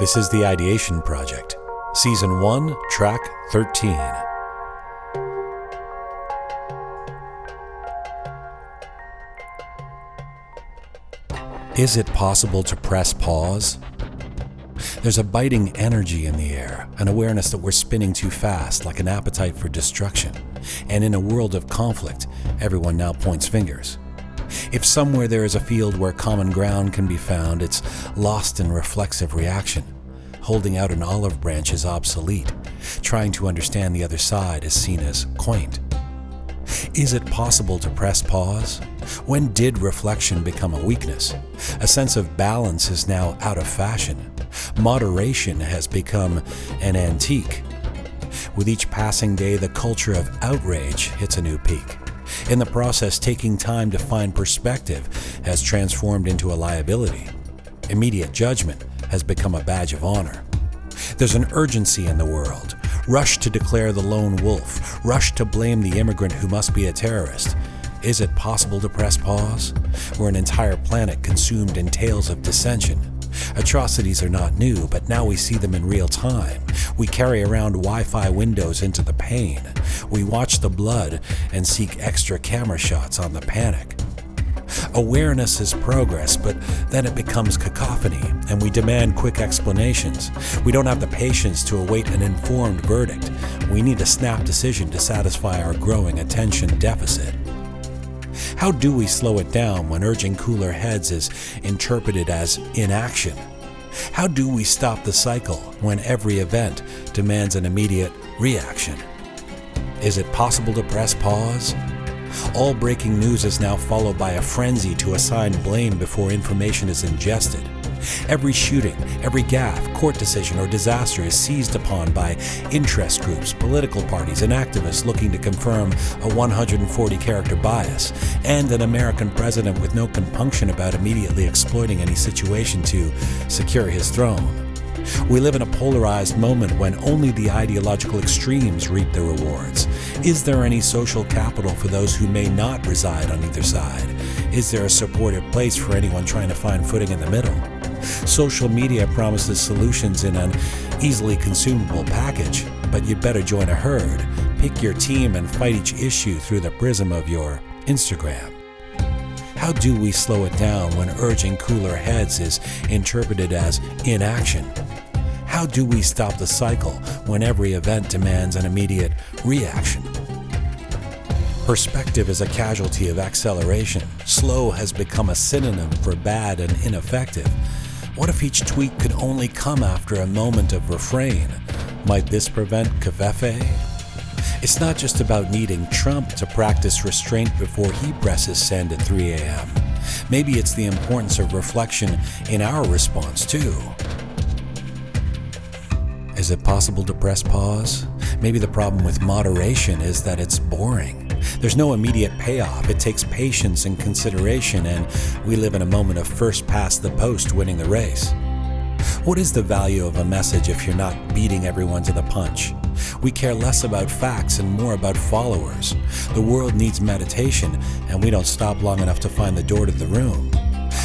This is the Ideation Project, Season 1, Track 13. Is it possible to press pause? There's a biting energy in the air, an awareness that we're spinning too fast, like an appetite for destruction. And in a world of conflict, everyone now points fingers. If somewhere there is a field where common ground can be found, it's lost in reflexive reaction. Holding out an olive branch is obsolete. Trying to understand the other side is seen as quaint. Is it possible to press pause? When did reflection become a weakness? A sense of balance is now out of fashion. Moderation has become an antique. With each passing day, the culture of outrage hits a new peak. In the process, taking time to find perspective has transformed into a liability. Immediate judgment has become a badge of honor. There's an urgency in the world. Rush to declare the lone wolf, rush to blame the immigrant who must be a terrorist. Is it possible to press pause? We're an entire planet consumed in tales of dissension. Atrocities are not new, but now we see them in real time. We carry around Wi Fi windows into the pain. We watch the blood and seek extra camera shots on the panic. Awareness is progress, but then it becomes cacophony, and we demand quick explanations. We don't have the patience to await an informed verdict. We need a snap decision to satisfy our growing attention deficit. How do we slow it down when urging cooler heads is interpreted as inaction? How do we stop the cycle when every event demands an immediate reaction? Is it possible to press pause? All breaking news is now followed by a frenzy to assign blame before information is ingested. Every shooting, every gaffe, court decision, or disaster is seized upon by interest groups, political parties, and activists looking to confirm a 140 character bias, and an American president with no compunction about immediately exploiting any situation to secure his throne. We live in a polarized moment when only the ideological extremes reap the rewards. Is there any social capital for those who may not reside on either side? Is there a supportive place for anyone trying to find footing in the middle? Social media promises solutions in an easily consumable package, but you'd better join a herd. Pick your team and fight each issue through the prism of your Instagram. How do we slow it down when urging cooler heads is interpreted as inaction? How do we stop the cycle when every event demands an immediate reaction? Perspective is a casualty of acceleration. Slow has become a synonym for bad and ineffective. What if each tweet could only come after a moment of refrain? Might this prevent covfefe? It's not just about needing Trump to practice restraint before he presses send at 3 a.m. Maybe it's the importance of reflection in our response, too. Is it possible to press pause? Maybe the problem with moderation is that it's boring. There's no immediate payoff. It takes patience and consideration, and we live in a moment of first past the post winning the race. What is the value of a message if you're not beating everyone to the punch? We care less about facts and more about followers. The world needs meditation, and we don't stop long enough to find the door to the room.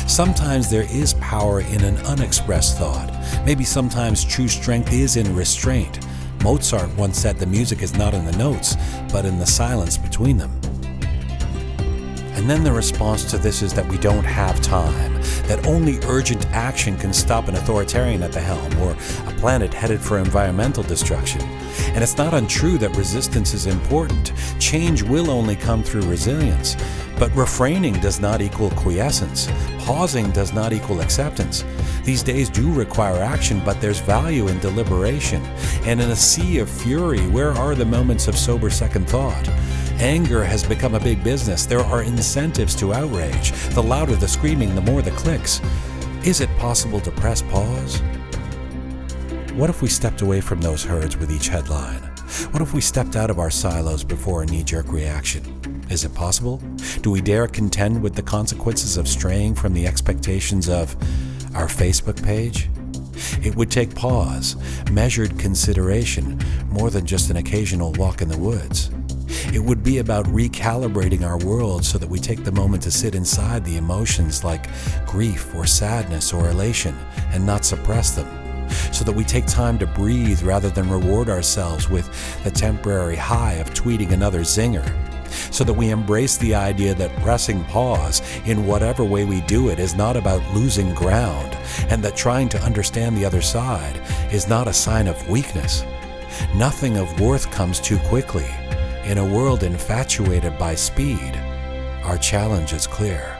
Sometimes there is power in an unexpressed thought. Maybe sometimes true strength is in restraint. Mozart once said the music is not in the notes, but in the silence between them. And then the response to this is that we don't have time, that only urgent action can stop an authoritarian at the helm or a planet headed for environmental destruction. And it's not untrue that resistance is important. Change will only come through resilience. But refraining does not equal quiescence. Pausing does not equal acceptance. These days do require action, but there's value in deliberation. And in a sea of fury, where are the moments of sober second thought? Anger has become a big business. There are incentives to outrage. The louder the screaming, the more the clicks. Is it possible to press pause? What if we stepped away from those herds with each headline? What if we stepped out of our silos before a knee jerk reaction? Is it possible? Do we dare contend with the consequences of straying from the expectations of our Facebook page? It would take pause, measured consideration, more than just an occasional walk in the woods. It would be about recalibrating our world so that we take the moment to sit inside the emotions like grief or sadness or elation and not suppress them. so that we take time to breathe rather than reward ourselves with the temporary high of tweeting another zinger, so that we embrace the idea that pressing pause in whatever way we do it is not about losing ground, and that trying to understand the other side is not a sign of weakness. Nothing of worth comes too quickly. In a world infatuated by speed, our challenge is clear.